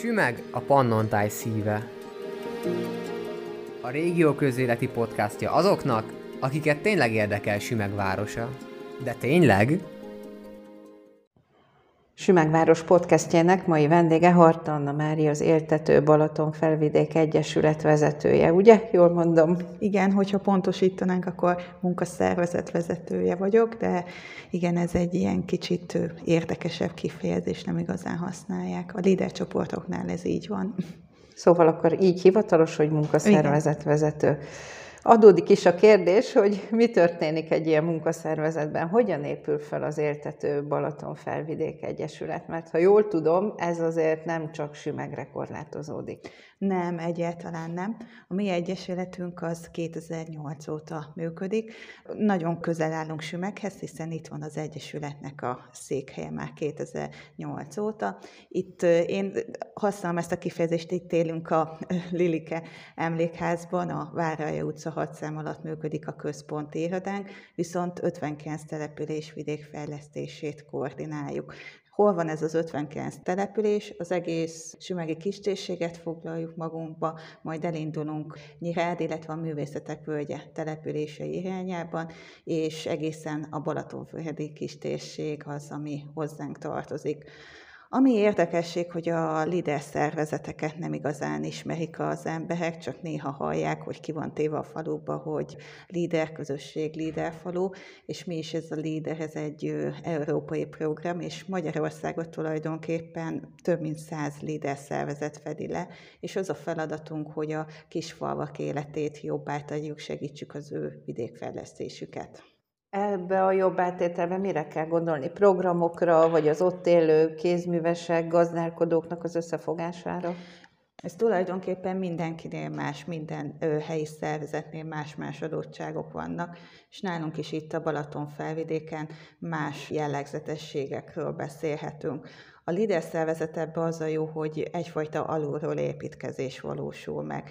Sümeg a Pannontáj szíve. A régió közéleti podcastja azoknak, akiket tényleg érdekel Sümeg városa. De tényleg? Sümegváros podcastjének mai vendége Harta Anna Mária, az Éltető Balaton Felvidék Egyesület vezetője, ugye? Jól mondom? Igen, hogyha pontosítanánk, akkor munkaszervezet vezetője vagyok, de igen, ez egy ilyen kicsit érdekesebb kifejezés, nem igazán használják. A líder csoportoknál ez így van. Szóval akkor így hivatalos, hogy munkaszervezet vezető. Adódik is a kérdés, hogy mi történik egy ilyen munkaszervezetben, hogyan épül fel az Éltető Balaton Felvidék Egyesület, mert ha jól tudom, ez azért nem csak sümegre korlátozódik. Nem, egyáltalán nem. A mi egyesületünk az 2008 óta működik. Nagyon közel állunk Sümeghez, hiszen itt van az egyesületnek a székhelye már 2008 óta. Itt én használom ezt a kifejezést, itt élünk a Lilike emlékházban, a Váralja utca 6 szám alatt működik a központi irodánk, viszont 59 település vidékfejlesztését koordináljuk. Hol van ez az 59 település? Az egész sümegi kistérséget foglaljuk magunkba, majd elindulunk Nyirád, illetve a Művészetek Völgye települése irányában, és egészen a Balatonföldi kistérség az, ami hozzánk tartozik. Ami érdekesség, hogy a LIDER szervezeteket nem igazán ismerik az emberek, csak néha hallják, hogy ki van téve a faluba, hogy LIDER közösség, LIDER falu, és mi is ez a LIDER, ez egy európai program, és Magyarországot tulajdonképpen több mint száz LIDER szervezet fedi le, és az a feladatunk, hogy a kisfalvak életét jobbá tegyük, segítsük az ő vidékfejlesztésüket. Ebbe a jobb átételbe mire kell gondolni? Programokra, vagy az ott élő kézművesek, gazdálkodóknak az összefogására? Ez tulajdonképpen mindenkinél más, minden ö, helyi szervezetnél más-más adottságok vannak, és nálunk is itt a Balaton felvidéken más jellegzetességekről beszélhetünk. A LIDER szervezet ebbe az a jó, hogy egyfajta alulról építkezés valósul meg.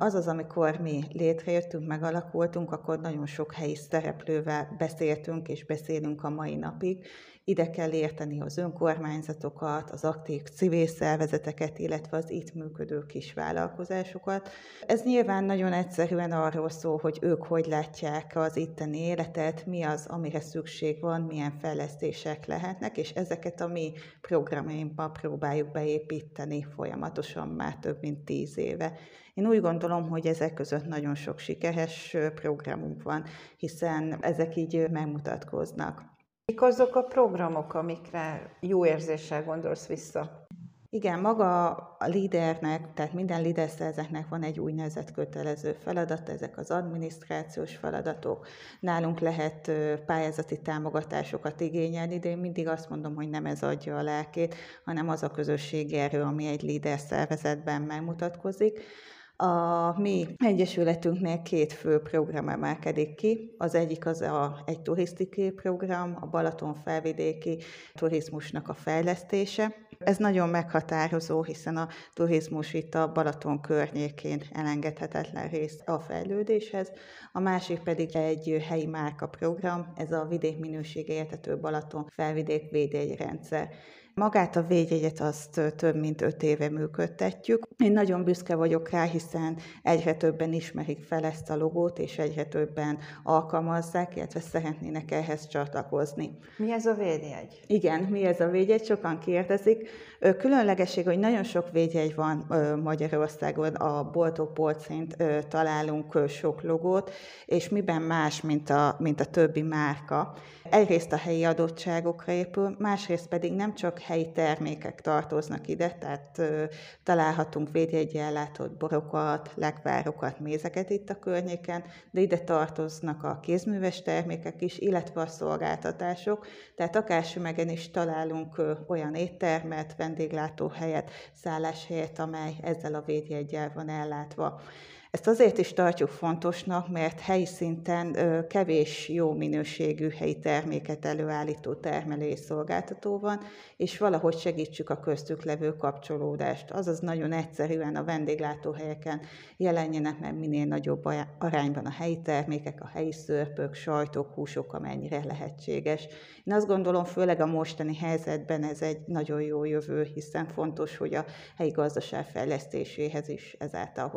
Az az, amikor mi létrejöttünk, megalakultunk, akkor nagyon sok helyi szereplővel beszéltünk és beszélünk a mai napig. Ide kell érteni az önkormányzatokat, az aktív civil szervezeteket, illetve az itt működő kisvállalkozásokat. Ez nyilván nagyon egyszerűen arról szól, hogy ők hogy látják az itteni életet, mi az, amire szükség van, milyen fejlesztések lehetnek, és ezeket a mi programjainkba próbáljuk beépíteni folyamatosan már több mint tíz éve. Én úgy gondolom, hogy ezek között nagyon sok sikeres programunk van, hiszen ezek így megmutatkoznak. Mik azok a programok, amikre jó érzéssel gondolsz vissza? Igen, maga a lídernek, tehát minden líderszerzetnek van egy úgynevezett kötelező feladat, ezek az adminisztrációs feladatok. Nálunk lehet pályázati támogatásokat igényelni, de én mindig azt mondom, hogy nem ez adja a lelkét, hanem az a közösségi erő, ami egy líder szervezetben megmutatkozik. A mi egyesületünknél két fő program emelkedik ki. Az egyik az a, egy turisztikai program, a Balaton felvidéki turizmusnak a fejlesztése. Ez nagyon meghatározó, hiszen a turizmus itt a Balaton környékén elengedhetetlen rész a fejlődéshez. A másik pedig egy helyi márka program, ez a vidékminőség értető Balaton felvidék védjegyrendszer. Magát a védjegyet azt több mint öt éve működtetjük. Én nagyon büszke vagyok rá, hiszen egyre többen ismerik fel ezt a logót, és egyre többen alkalmazzák, illetve szeretnének ehhez csatlakozni. Mi ez a védjegy? Igen, mi ez a védjegy, sokan kérdezik. Különlegesség, hogy nagyon sok védjegy van Magyarországon, a boltok polcint találunk sok logót, és miben más, mint a, mint a többi márka. Egyrészt a helyi adottságokra épül, másrészt pedig nem csak helyi termékek tartoznak ide, tehát találhatunk védjegyi ellátott borokat, lekvárokat, mézeket itt a környéken, de ide tartoznak a kézműves termékek is, illetve a szolgáltatások, tehát akár sümegen is találunk olyan éttermet, vendéglátóhelyet, szálláshelyet, amely ezzel a védjegyel van ellátva. Ezt azért is tartjuk fontosnak, mert helyi szinten kevés jó minőségű helyi terméket előállító termelői szolgáltató van, és valahogy segítsük a köztük levő kapcsolódást. Azaz nagyon egyszerűen a vendéglátóhelyeken jelenjenek meg minél nagyobb arányban a helyi termékek, a helyi szörpök, sajtok, húsok, amennyire lehetséges. Én azt gondolom, főleg a mostani helyzetben ez egy nagyon jó jövő, hiszen fontos, hogy a helyi gazdaság fejlesztéséhez is ezáltal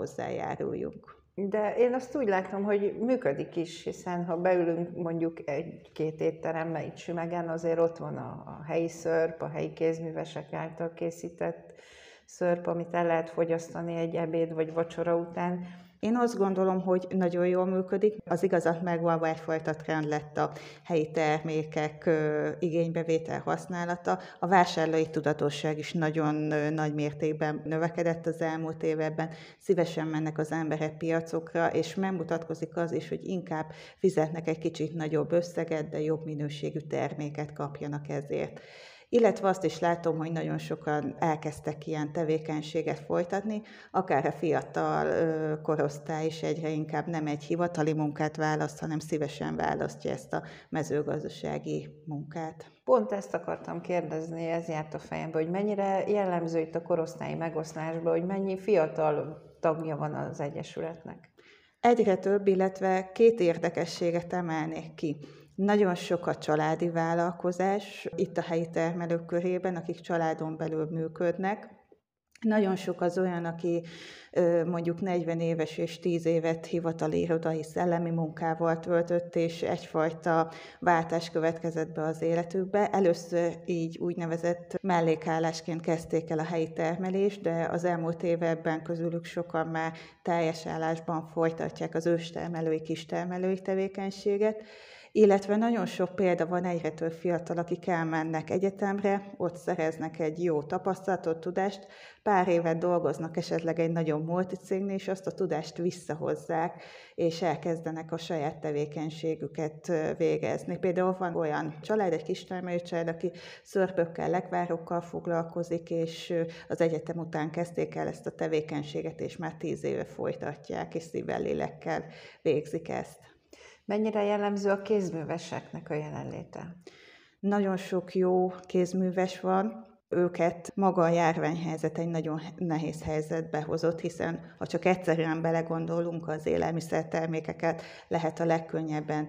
hozzájáruljunk. De én azt úgy látom, hogy működik is, hiszen ha beülünk mondjuk egy-két étterembe itt Sümegen, azért ott van a, a helyi szörp, a helyi kézművesek által készített szörp, amit el lehet fogyasztani egy ebéd vagy vacsora után én azt gondolom, hogy nagyon jól működik. Az igazat megvalva egyfajta trend lett a helyi termékek igénybevétel használata. A vásárlói tudatosság is nagyon nagy mértékben növekedett az elmúlt években. Szívesen mennek az emberek piacokra, és megmutatkozik az is, hogy inkább fizetnek egy kicsit nagyobb összeget, de jobb minőségű terméket kapjanak ezért illetve azt is látom, hogy nagyon sokan elkezdtek ilyen tevékenységet folytatni, akár a fiatal korosztály is egyre inkább nem egy hivatali munkát választ, hanem szívesen választja ezt a mezőgazdasági munkát. Pont ezt akartam kérdezni, ez járt a fejembe, hogy mennyire jellemző itt a korosztályi megoszlásban, hogy mennyi fiatal tagja van az Egyesületnek? Egyre több, illetve két érdekességet emelnék ki. Nagyon sok a családi vállalkozás itt a helyi termelők körében, akik családon belül működnek. Nagyon sok az olyan, aki mondjuk 40 éves és 10 évet hivatali irodai szellemi munkával töltött, és egyfajta váltás következett be az életükbe. Először így úgynevezett mellékállásként kezdték el a helyi termelést, de az elmúlt években közülük sokan már teljes állásban folytatják az őstermelői, kistermelői tevékenységet illetve nagyon sok példa van egyre több fiatal, akik elmennek egyetemre, ott szereznek egy jó tapasztalatot, tudást, pár évet dolgoznak esetleg egy nagyon multicégnél, és azt a tudást visszahozzák, és elkezdenek a saját tevékenységüket végezni. Például van olyan család, egy kis család, aki szörpökkel, lekvárokkal foglalkozik, és az egyetem után kezdték el ezt a tevékenységet, és már tíz éve folytatják, és szívvel, lélekkel végzik ezt. Mennyire jellemző a kézműveseknek a jelenléte? Nagyon sok jó kézműves van, őket maga a járványhelyzet egy nagyon nehéz helyzetbe hozott, hiszen ha csak egyszerűen belegondolunk, az élelmiszertermékeket lehet a legkönnyebben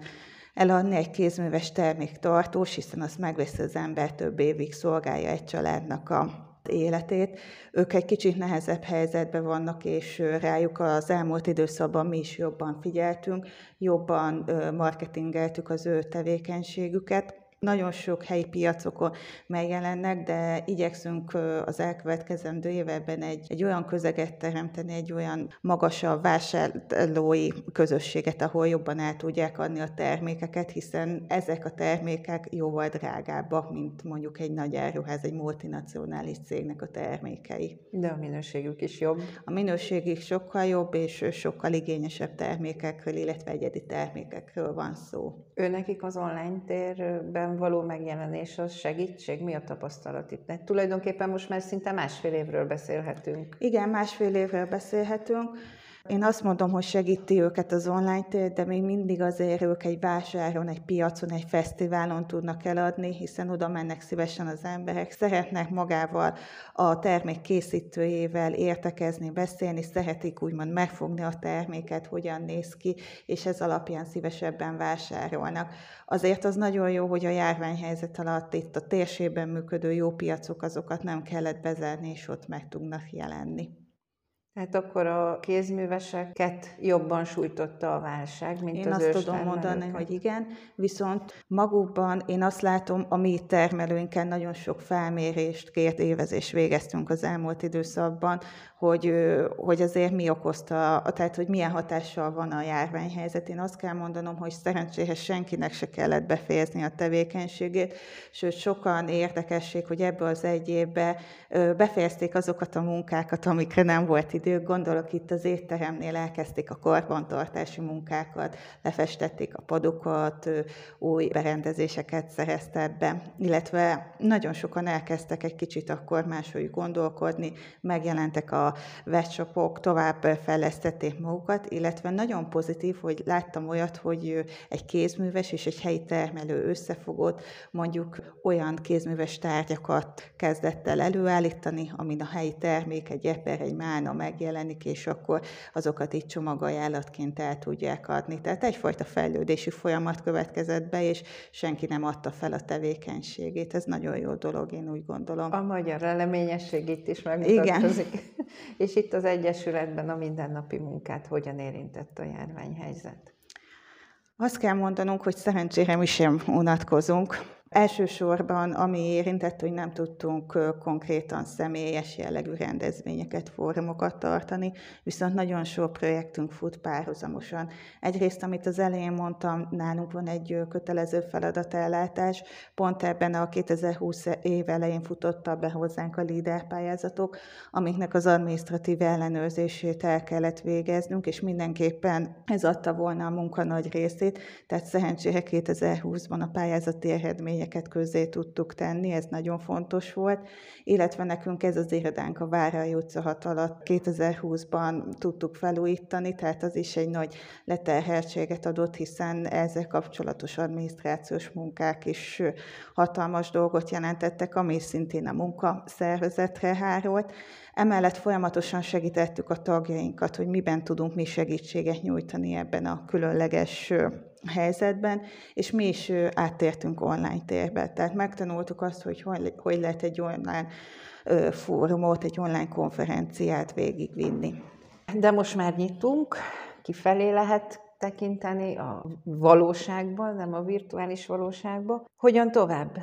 eladni egy kézműves termék tartós, hiszen azt megveszi az ember több évig szolgálja egy családnak a életét. Ők egy kicsit nehezebb helyzetben vannak, és rájuk az elmúlt időszakban mi is jobban figyeltünk, jobban marketingeltük az ő tevékenységüket. Nagyon sok helyi piacokon megjelennek, de igyekszünk az elkövetkezendő években egy, egy olyan közeget teremteni, egy olyan magasabb vásárlói közösséget, ahol jobban el tudják adni a termékeket, hiszen ezek a termékek jóval drágábbak, mint mondjuk egy nagy áruház, egy multinacionális cégnek a termékei. De a minőségük is jobb. A minőségük sokkal jobb, és sokkal igényesebb termékekről, illetve egyedi termékekről van szó. Ő nekik az online térben való megjelenés az segítség? Mi a tapasztalat itt? Tulajdonképpen most már szinte másfél évről beszélhetünk. Igen, másfél évről beszélhetünk. Én azt mondom, hogy segíti őket az online tér, de még mindig azért ők egy vásáron, egy piacon, egy fesztiválon tudnak eladni, hiszen oda mennek szívesen az emberek, szeretnek magával a termék készítőjével értekezni, beszélni, szeretik úgymond megfogni a terméket, hogyan néz ki, és ez alapján szívesebben vásárolnak. Azért az nagyon jó, hogy a járványhelyzet alatt itt a térségben működő jó piacok, azokat nem kellett bezárni, és ott meg tudnak jelenni. Tehát akkor a kézműveseket jobban sújtotta a válság, mint én az azt tudom mondani, hogy igen, viszont magukban én azt látom, a mi termelőinken nagyon sok felmérést, két évezés végeztünk az elmúlt időszakban, hogy, hogy azért mi okozta, tehát hogy milyen hatással van a járványhelyzet. Én azt kell mondanom, hogy szerencsére senkinek se kellett befejezni a tevékenységét, sőt sokan érdekesség, hogy ebből az egy évben befejezték azokat a munkákat, amikre nem volt idők, gondolok itt az étteremnél elkezdték a karbantartási munkákat, lefestették a padokat, új berendezéseket szereztek be, illetve nagyon sokan elkezdtek egy kicsit akkor máshogy gondolkodni, megjelentek a webshopok, tovább fejlesztették magukat, illetve nagyon pozitív, hogy láttam olyat, hogy egy kézműves és egy helyi termelő összefogott, mondjuk olyan kézműves tárgyakat kezdett el előállítani, amin a helyi termék, egy eper, egy mána megjelenik, és akkor azokat így csomagajánlatként el tudják adni. Tehát egyfajta fejlődési folyamat következett be, és senki nem adta fel a tevékenységét. Ez nagyon jó dolog, én úgy gondolom. A magyar eleményesség itt is megmutatkozik. Igen. és itt az Egyesületben a mindennapi munkát hogyan érintett a járványhelyzet? Azt kell mondanunk, hogy szerencsére mi sem unatkozunk. Elsősorban, ami érintett, hogy nem tudtunk konkrétan személyes jellegű rendezvényeket, fórumokat tartani, viszont nagyon sok projektünk fut párhuzamosan. Egyrészt, amit az elején mondtam, nálunk van egy kötelező feladatellátás, pont ebben a 2020 év elején futotta be hozzánk a LEADER pályázatok, amiknek az administratív ellenőrzését el kellett végeznünk, és mindenképpen ez adta volna a munka nagy részét, tehát szerencsére 2020-ban a pályázati eredmény eredményeket közzé tudtuk tenni, ez nagyon fontos volt, illetve nekünk ez az irodánk a Várai utca 6 alatt 2020-ban tudtuk felújítani, tehát az is egy nagy leterheltséget adott, hiszen ezzel kapcsolatos adminisztrációs munkák is hatalmas dolgot jelentettek, ami szintén a munkaszervezetre hárolt. Emellett folyamatosan segítettük a tagjainkat, hogy miben tudunk mi segítséget nyújtani ebben a különleges helyzetben, és mi is áttértünk online térbe. Tehát megtanultuk azt, hogy hogy lehet egy online fórumot, egy online konferenciát végigvinni. De most már nyitunk, kifelé lehet tekinteni a valóságban, nem a virtuális valóságban. Hogyan tovább?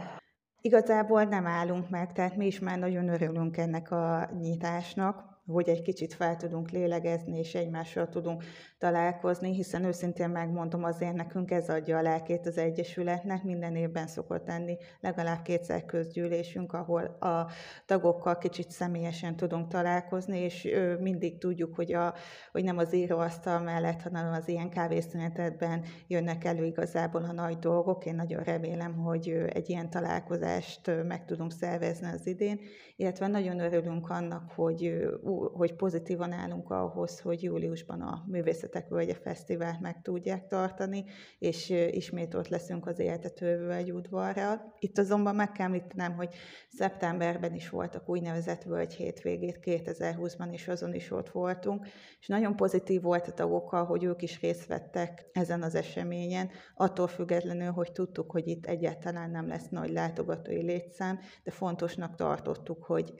Igazából nem állunk meg, tehát mi is már nagyon örülünk ennek a nyitásnak hogy egy kicsit fel tudunk lélegezni, és egymással tudunk találkozni, hiszen őszintén megmondom, azért nekünk ez adja a lelkét az Egyesületnek, minden évben szokott lenni legalább kétszer közgyűlésünk, ahol a tagokkal kicsit személyesen tudunk találkozni, és mindig tudjuk, hogy, a, hogy nem az íróasztal mellett, hanem az ilyen kávészünetetben jönnek elő igazából a nagy dolgok. Én nagyon remélem, hogy egy ilyen találkozást meg tudunk szervezni az idén, illetve nagyon örülünk annak, hogy hogy pozitívan állunk ahhoz, hogy júliusban a Művészetek Völgye Fesztivált meg tudják tartani, és ismét ott leszünk az Éltető egy udvarral. Itt azonban meg kell említenem, hogy szeptemberben is voltak úgynevezett Völgy hétvégét, 2020-ban is azon is ott voltunk, és nagyon pozitív volt a tagokkal, hogy ők is részt vettek ezen az eseményen, attól függetlenül, hogy tudtuk, hogy itt egyáltalán nem lesz nagy látogatói létszám, de fontosnak tartottuk, hogy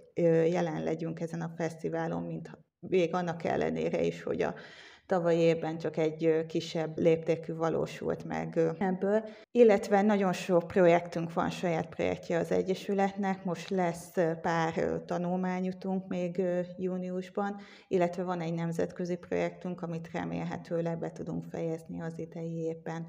jelen legyünk ezen a fesztiválon, fesztiválon, mint még annak ellenére is, hogy a tavalyi évben csak egy kisebb léptékű valósult meg ebből. Illetve nagyon sok projektünk van, saját projektje az Egyesületnek, most lesz pár tanulmányutunk még júniusban, illetve van egy nemzetközi projektünk, amit remélhetőleg be tudunk fejezni az idei évben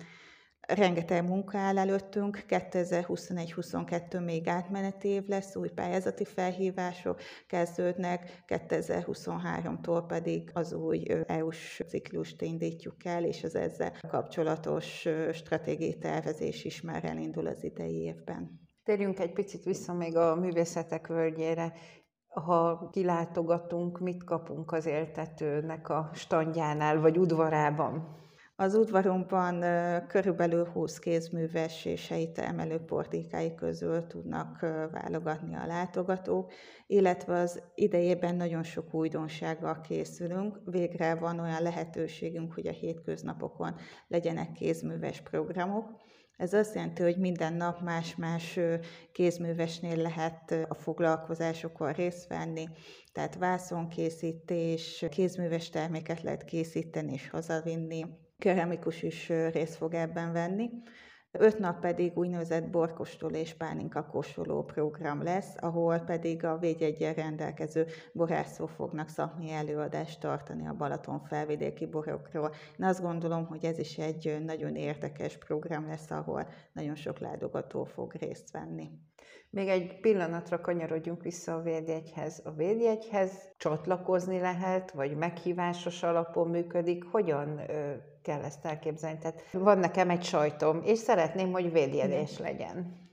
rengeteg munka áll előttünk, 2021-22 még átmeneti év lesz, új pályázati felhívások kezdődnek, 2023-tól pedig az új EU-s ciklust indítjuk el, és az ezzel kapcsolatos stratégiai tervezés is már elindul az idei évben. Térjünk egy picit vissza még a művészetek völgyére. Ha kilátogatunk, mit kapunk az éltetőnek a standjánál, vagy udvarában? Az udvarunkban körülbelül 20 kézműves és helyte emelő portikái közül tudnak válogatni a látogatók, illetve az idejében nagyon sok újdonsággal készülünk. Végre van olyan lehetőségünk, hogy a hétköznapokon legyenek kézműves programok. Ez azt jelenti, hogy minden nap más-más kézművesnél lehet a foglalkozásokon részt venni, tehát vászonkészítés, kézműves terméket lehet készíteni és hazavinni, keramikus is részt fog ebben venni. Öt nap pedig úgynevezett borkostoló és pálinka kóstoló program lesz, ahol pedig a védjegyen rendelkező borászó fognak szakmai előadást tartani a Balaton felvidéki borokról. Én azt gondolom, hogy ez is egy nagyon érdekes program lesz, ahol nagyon sok látogató fog részt venni. Még egy pillanatra kanyarodjunk vissza a védjegyhez. A védjegyhez csatlakozni lehet, vagy meghívásos alapon működik? Hogyan kell ezt elképzelni? Tehát van nekem egy sajtom, és szeretném, hogy védjegyes legyen.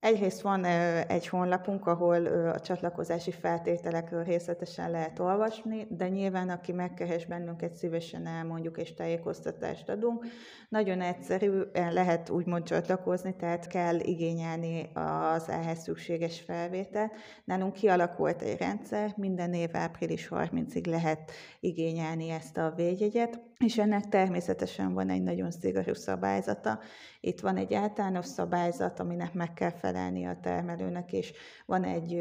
Egyrészt van egy honlapunk, ahol a csatlakozási feltételekről részletesen lehet olvasni, de nyilván aki megkeres bennünket, szívesen elmondjuk és tájékoztatást adunk. Nagyon egyszerű, lehet úgymond csatlakozni, tehát kell igényelni az ehhez szükséges felvételt. Nálunk kialakult egy rendszer, minden év április 30-ig lehet igényelni ezt a védjegyet, és ennek természetesen van egy nagyon szigorú szabályzata. Itt van egy általános szabályzat, aminek meg kell felelni a termelőnek, és van egy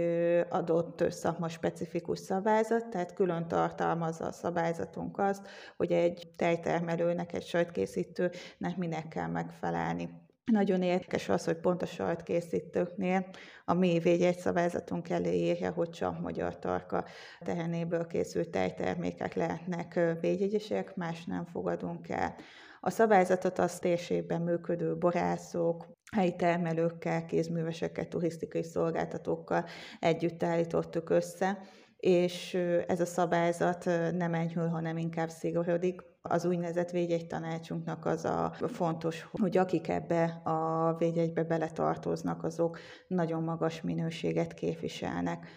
adott szakma specifikus szabályzat, tehát külön tartalmazza a szabályzatunk azt, hogy egy tejtermelőnek, egy sajtkészítőnek minek kell megfelelni. Nagyon érdekes az, hogy pont a sajtkészítőknél a mi védjegyszabályzatunk elé írja, hogy csak magyar tarka tehenéből készült tejtermékek lehetnek védjegyesek, más nem fogadunk el. A szabályzatot az térségben működő borászok, helyi termelőkkel, kézművesekkel, turisztikai szolgáltatókkal együtt állítottuk össze, és ez a szabályzat nem enyhül, hanem inkább szigorodik. Az úgynevezett védjegy tanácsunknak az a fontos, hogy akik ebbe a védjegybe beletartoznak, azok nagyon magas minőséget képviselnek.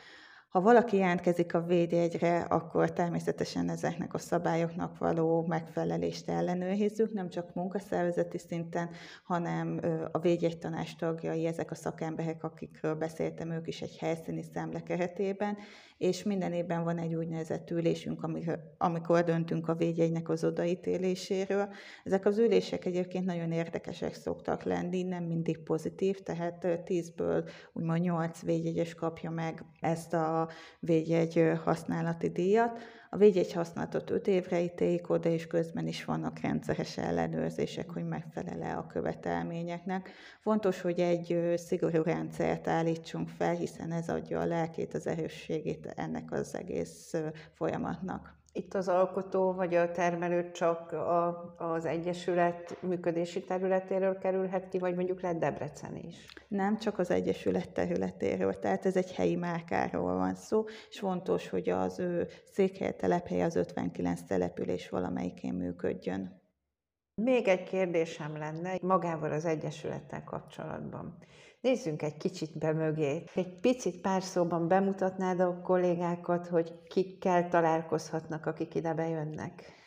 Ha valaki jelentkezik a védjegyre, akkor természetesen ezeknek a szabályoknak való megfelelést ellenőrizzük, nem csak munkaszervezeti szinten, hanem a védjegytanás tagjai, ezek a szakemberek, akikről beszéltem, ők is egy helyszíni szemle keretében, és minden évben van egy úgynevezett ülésünk, amikor döntünk a védjegynek az odaítéléséről. Ezek az ülések egyébként nagyon érdekesek szoktak lenni, nem mindig pozitív, tehát tízből úgymond nyolc védjegyes kapja meg ezt a védjegy használati díjat. A védjegy használatot 5 évre ítélik oda, és közben is vannak rendszeres ellenőrzések, hogy megfelele a követelményeknek. Fontos, hogy egy szigorú rendszert állítsunk fel, hiszen ez adja a lelkét, az erősségét ennek az egész folyamatnak. Itt az alkotó vagy a termelő csak a, az Egyesület működési területéről kerülhet ki, vagy mondjuk lehet Debrecen is? Nem, csak az Egyesület területéről, tehát ez egy helyi márkáról van szó, és fontos, hogy az ő székhely telephelye az 59 település valamelyikén működjön. Még egy kérdésem lenne magával az Egyesülettel kapcsolatban. Nézzünk egy kicsit be mögé. Egy picit pár szóban bemutatnád a kollégákat, hogy kikkel találkozhatnak, akik ide bejönnek?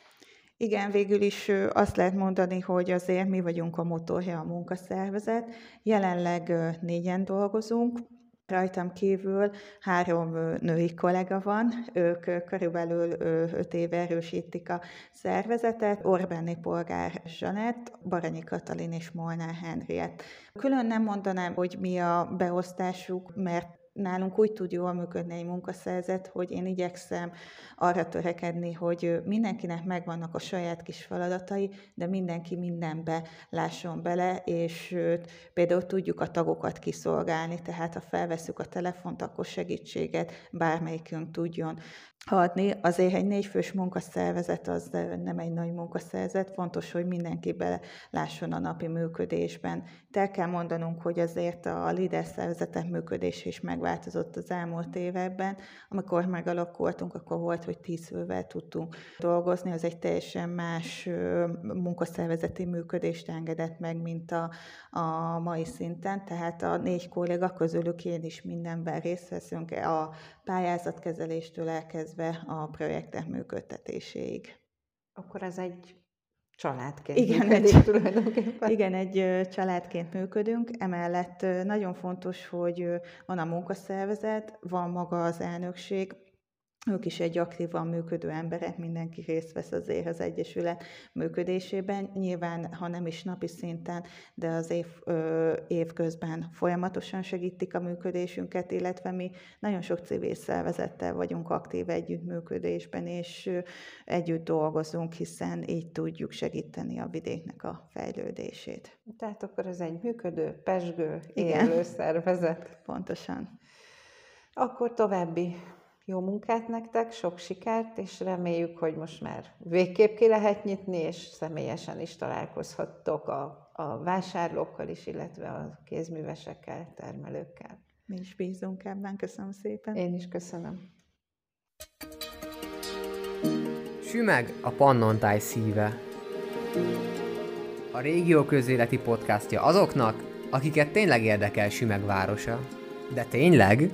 Igen, végül is azt lehet mondani, hogy azért mi vagyunk a motorja a munkaszervezet. Jelenleg négyen dolgozunk, Rajtam kívül három női kollega van, ők körülbelül öt éve erősítik a szervezetet, Orbáni polgár Zsanett, Baranyi Katalin és Molnár Henriett. Külön nem mondanám, hogy mi a beosztásuk, mert nálunk úgy tud jól működni egy munkaszerzet, hogy én igyekszem arra törekedni, hogy mindenkinek megvannak a saját kis feladatai, de mindenki mindenbe lásson bele, és például tudjuk a tagokat kiszolgálni, tehát ha felveszük a telefont, akkor segítséget bármelyikünk tudjon adni. Azért egy négyfős munkaszervezet az nem egy nagy munkaszervezet, fontos, hogy mindenki bele lásson a napi működésben. De el kell mondanunk, hogy azért a LIDER szervezetek működés is megváltozott az elmúlt években. Amikor megalakultunk, akkor volt, hogy tíz fővel tudtunk dolgozni, az egy teljesen más munkaszervezeti működést engedett meg, mint a, a mai szinten. Tehát a négy kolléga közülük én is mindenben részt veszünk, a pályázatkezeléstől elkezdve a projektek működtetéséig. Akkor ez egy családként igen, működik egy, tulajdonképpen. Igen, egy családként működünk. Emellett nagyon fontos, hogy van a munkaszervezet, van maga az elnökség, ők is egy aktívan működő emberek, mindenki részt vesz azért az Egyesület működésében. Nyilván, ha nem is napi szinten, de az év, ö, év közben folyamatosan segítik a működésünket, illetve mi nagyon sok civil szervezettel vagyunk aktív együttműködésben, és ö, együtt dolgozunk, hiszen így tudjuk segíteni a vidéknek a fejlődését. Tehát akkor ez egy működő, pesgő, élő Igen. szervezet. Pontosan. Akkor további Jó munkát nektek, sok sikert, és reméljük, hogy most már végképp ki lehet nyitni, és személyesen is találkozhattok a, a vásárlókkal is, illetve a kézművesekkel, termelőkkel. Mi is bízunk ebben, köszönöm szépen. Én is köszönöm. Sümeg a Pannontáj szíve. A régió közéleti podcastja azoknak, akiket tényleg érdekel Sümeg városa. De tényleg?